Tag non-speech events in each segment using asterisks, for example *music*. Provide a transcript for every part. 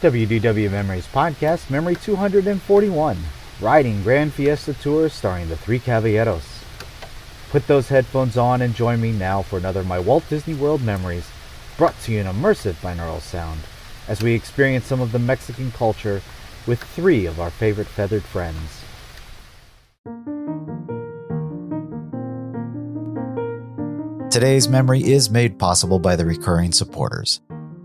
WDW Memories Podcast, Memory 241, Riding Grand Fiesta Tour starring the Three Caballeros. Put those headphones on and join me now for another my Walt Disney World memories, brought to you in immersive binaural sound, as we experience some of the Mexican culture with three of our favorite feathered friends. Today's memory is made possible by the recurring supporters.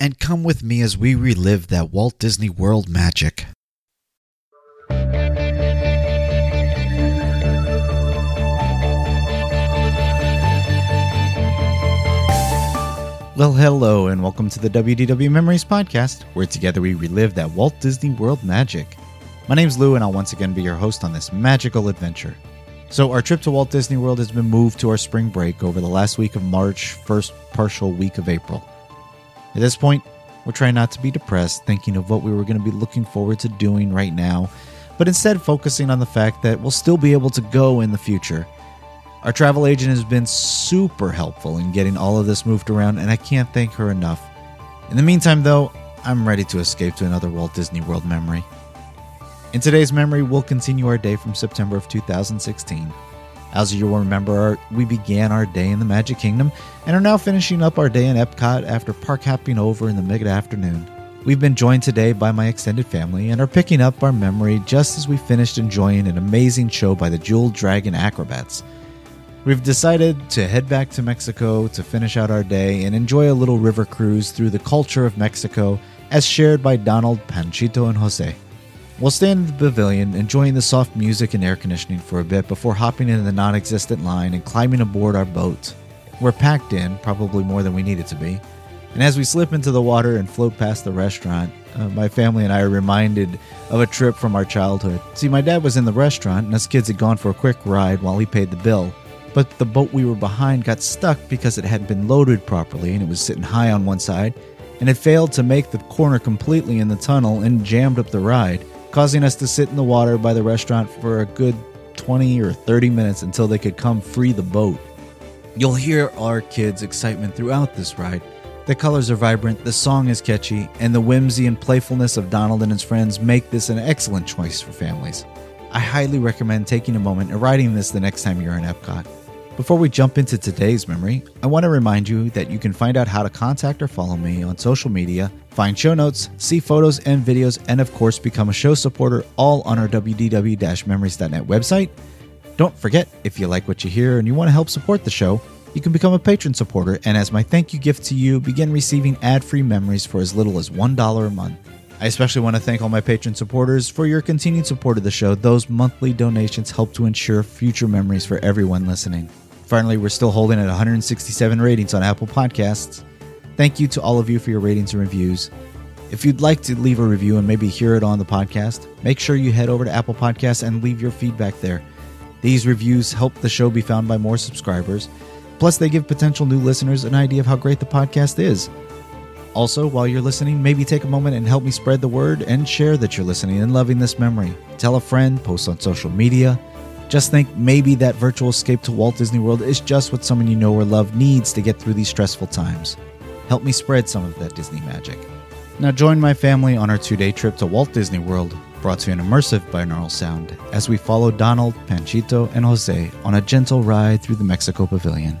and come with me as we relive that Walt Disney World magic. Well, hello, and welcome to the WDW Memories Podcast, where together we relive that Walt Disney World magic. My name's Lou, and I'll once again be your host on this magical adventure. So, our trip to Walt Disney World has been moved to our spring break over the last week of March, first partial week of April. At this point, we're trying not to be depressed, thinking of what we were going to be looking forward to doing right now, but instead focusing on the fact that we'll still be able to go in the future. Our travel agent has been super helpful in getting all of this moved around, and I can't thank her enough. In the meantime, though, I'm ready to escape to another Walt Disney World memory. In today's memory, we'll continue our day from September of 2016. As you will remember, we began our day in the Magic Kingdom and are now finishing up our day in Epcot after park hopping over in the mid afternoon. We've been joined today by my extended family and are picking up our memory just as we finished enjoying an amazing show by the Jeweled Dragon Acrobats. We've decided to head back to Mexico to finish out our day and enjoy a little river cruise through the culture of Mexico as shared by Donald, Panchito, and Jose. We'll stand in the pavilion, enjoying the soft music and air conditioning for a bit before hopping into the non existent line and climbing aboard our boat. We're packed in, probably more than we needed to be. And as we slip into the water and float past the restaurant, uh, my family and I are reminded of a trip from our childhood. See, my dad was in the restaurant, and us kids had gone for a quick ride while he paid the bill. But the boat we were behind got stuck because it hadn't been loaded properly and it was sitting high on one side, and it failed to make the corner completely in the tunnel and jammed up the ride, causing us to sit in the water by the restaurant for a good 20 or 30 minutes until they could come free the boat. You'll hear our kids' excitement throughout this ride. The colors are vibrant, the song is catchy, and the whimsy and playfulness of Donald and his friends make this an excellent choice for families. I highly recommend taking a moment and riding this the next time you're in Epcot. Before we jump into today's memory, I want to remind you that you can find out how to contact or follow me on social media, find show notes, see photos and videos, and of course, become a show supporter all on our wdw memories.net website. Don't forget, if you like what you hear and you want to help support the show, you can become a patron supporter, and as my thank you gift to you, begin receiving ad free memories for as little as $1 a month. I especially want to thank all my patron supporters for your continued support of the show. Those monthly donations help to ensure future memories for everyone listening. Finally, we're still holding at 167 ratings on Apple Podcasts. Thank you to all of you for your ratings and reviews. If you'd like to leave a review and maybe hear it on the podcast, make sure you head over to Apple Podcasts and leave your feedback there. These reviews help the show be found by more subscribers. Plus, they give potential new listeners an idea of how great the podcast is. Also, while you're listening, maybe take a moment and help me spread the word and share that you're listening and loving this memory. Tell a friend, post on social media, just think maybe that virtual escape to Walt Disney World is just what someone you know or love needs to get through these stressful times. Help me spread some of that Disney magic. Now join my family on our two day trip to Walt Disney World, brought to you in immersive binaural sound, as we follow Donald, Panchito, and Jose on a gentle ride through the Mexico Pavilion.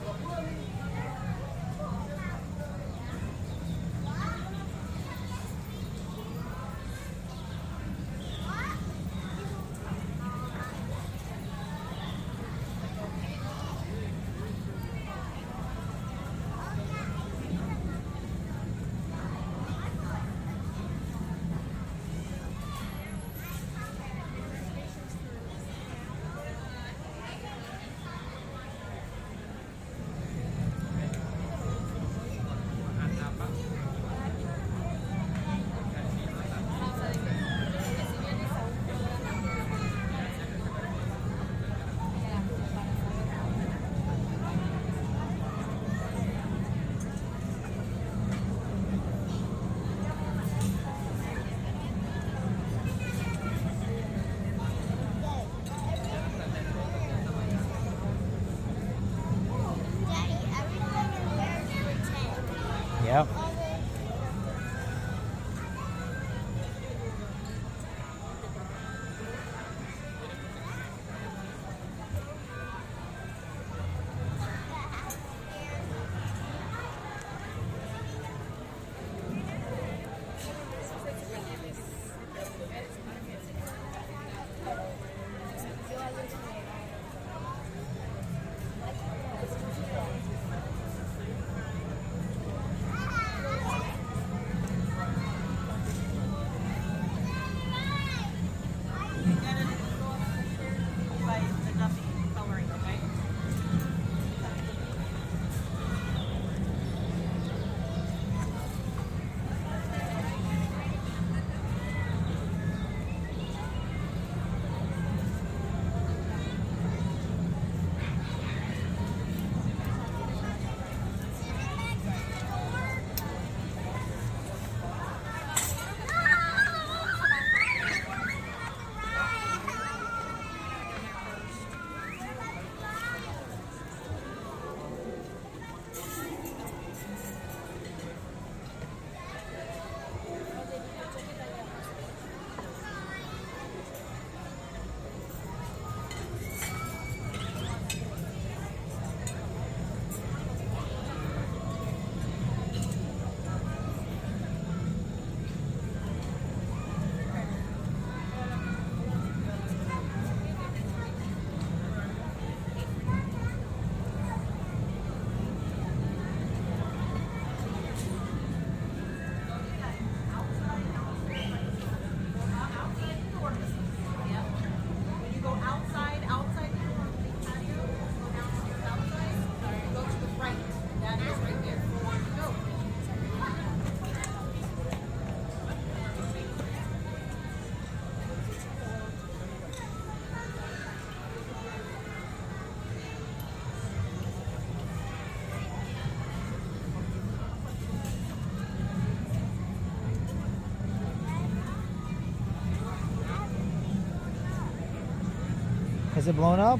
Is it blown up?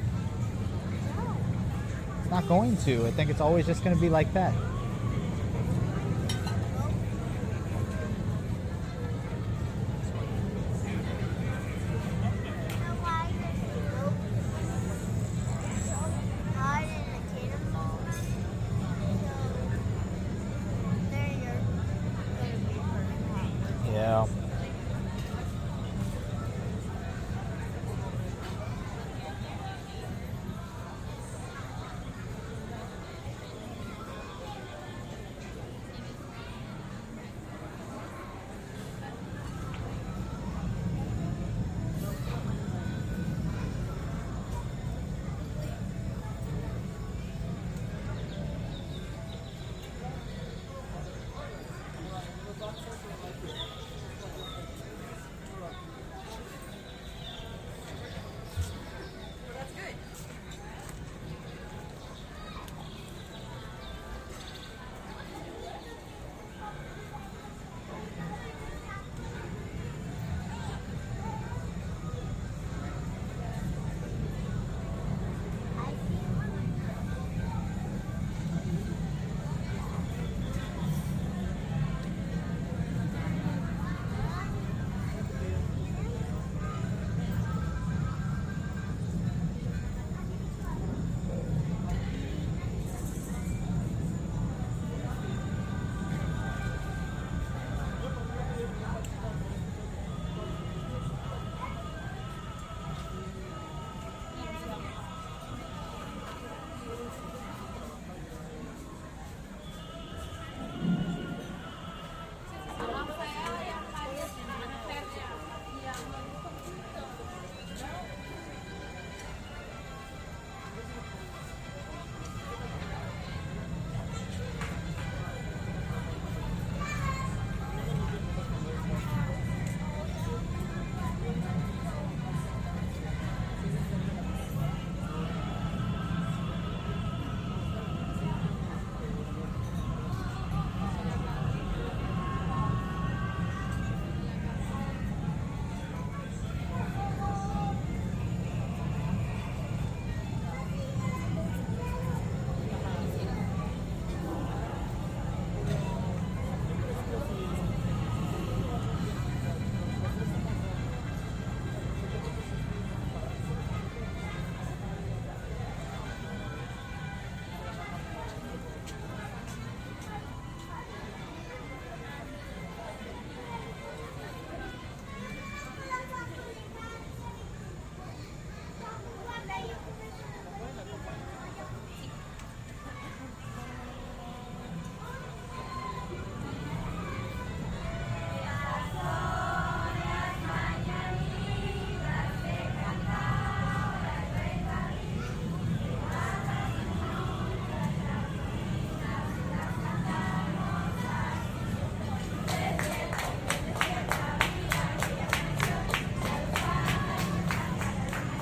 It's not going to. I think it's always just going to be like that.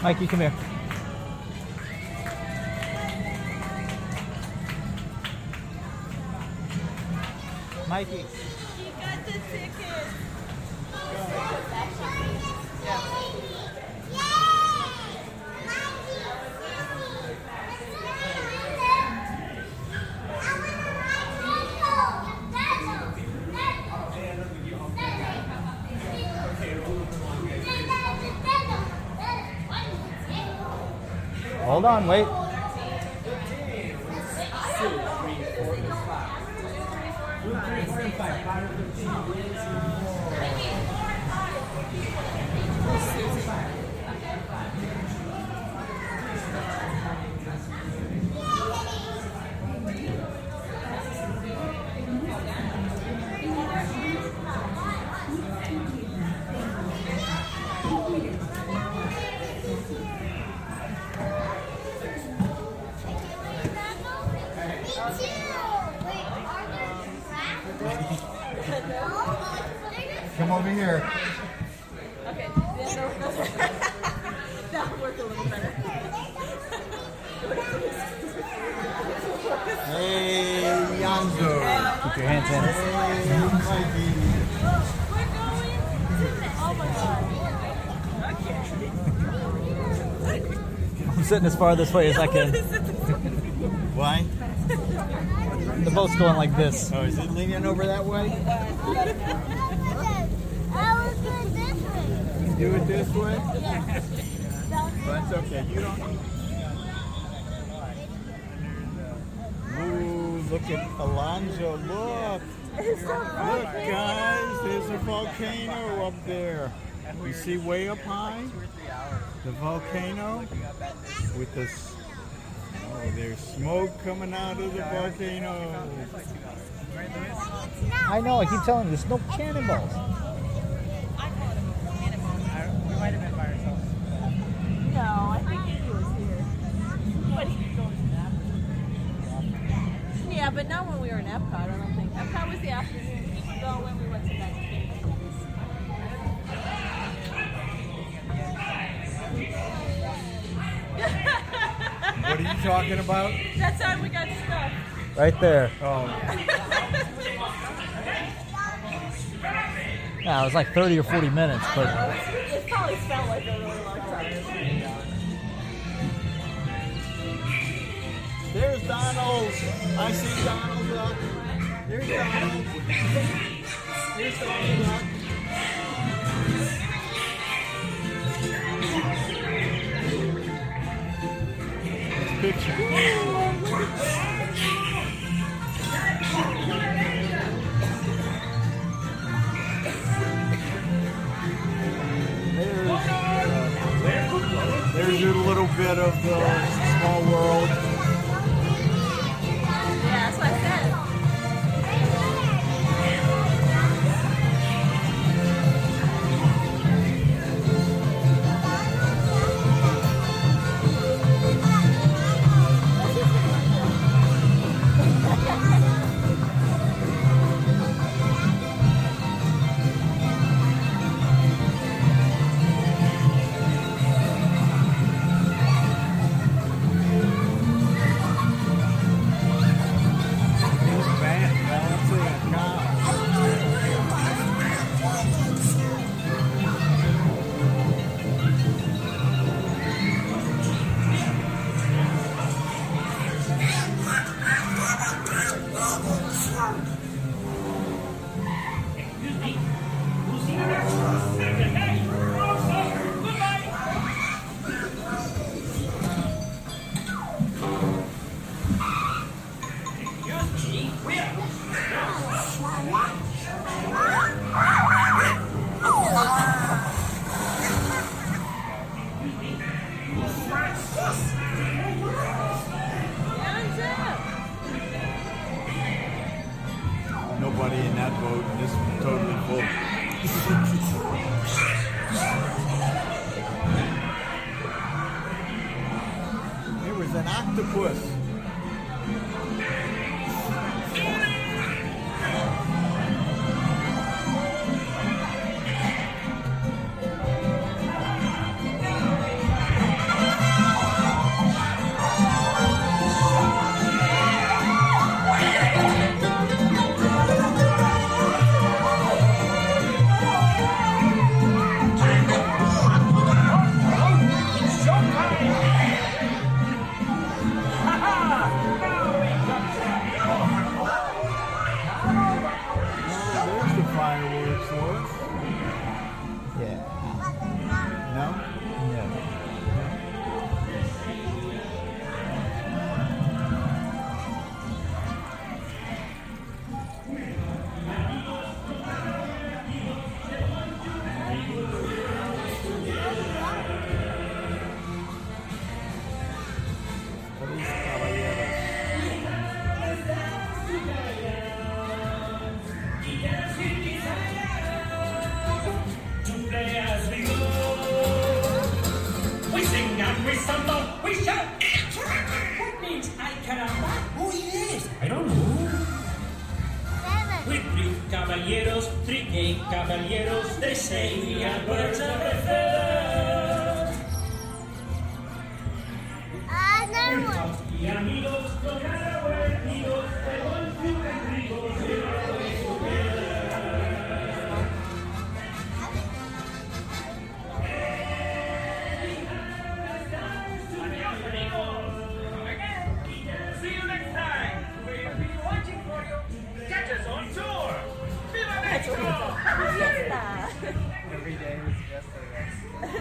Mikey, come here. Mikey. Come over here. Okay. That'll work a little better. Hey, Yanzo. Keep your hands in. Hey, Mikey. We're going to the, oh my. I'm sitting as far this way as I can. Why? The boat's going like this. Oh, is it leaning over that way? I was doing this way. Do it this way? That's okay. You don't. Ooh, look at Alonzo. Look. Look, guys. There's a volcano up there. You see way up high? The volcano with this. Oh, there's smoke coming out of the volcano. I know, I keep telling you, there's no cannonballs. No, I think he was here. What? Yeah, but not when we were in Epcot, I don't think. Epcot was the afternoon. He could go when we went to that game. What are you talking about? *laughs* That time we got stuck. Right there. Oh, *laughs* Yeah, it was like 30 or 40 minutes, but It probably felt like a really long time. there's Donald. I see Donald up. There's Donald. There's Donald up. Picture. *laughs* there's a little bit of the small world. Caballeros, three gay caballeros, they say we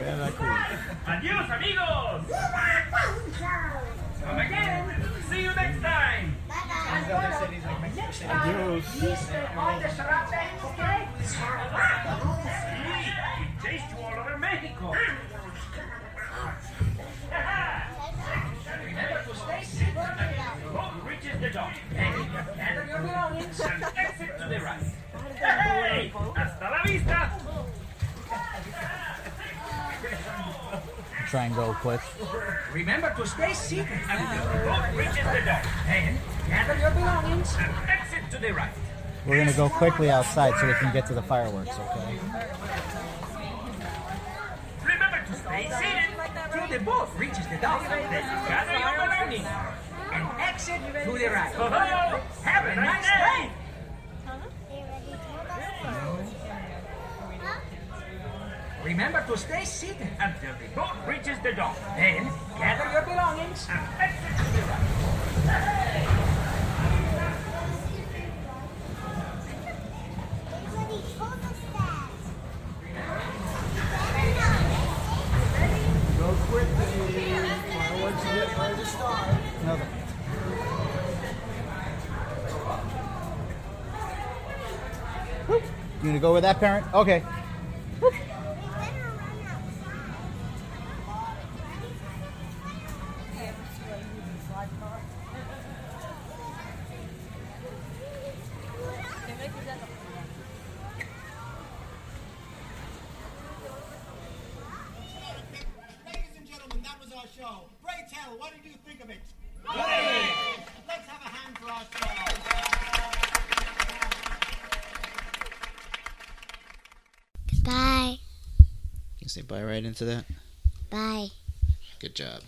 *laughs* Adiós, amigos. Come again. See you next time. We chased you all over Mexico. *laughs* Remember to stay safe. Boat reaches the dock. Gather your belongings and exit to the right. Hey! Hasta la vista! Try and go quick. Remember to stay seated until the boat reaches the dock. Then gather your belongings and exit to the right. We're gonna go quickly outside so we can get to the fireworks. Okay. Remember to stay seated till the boat reaches the dock. Then gather your belongings and exit to the right. *laughs* Have a nice day. Remember to stay seated until the boat reaches the dock. Then gather your belongings and exit to the right. You gonna go with that parent? Okay. Bye. You can say bye right into that. Bye. Good job.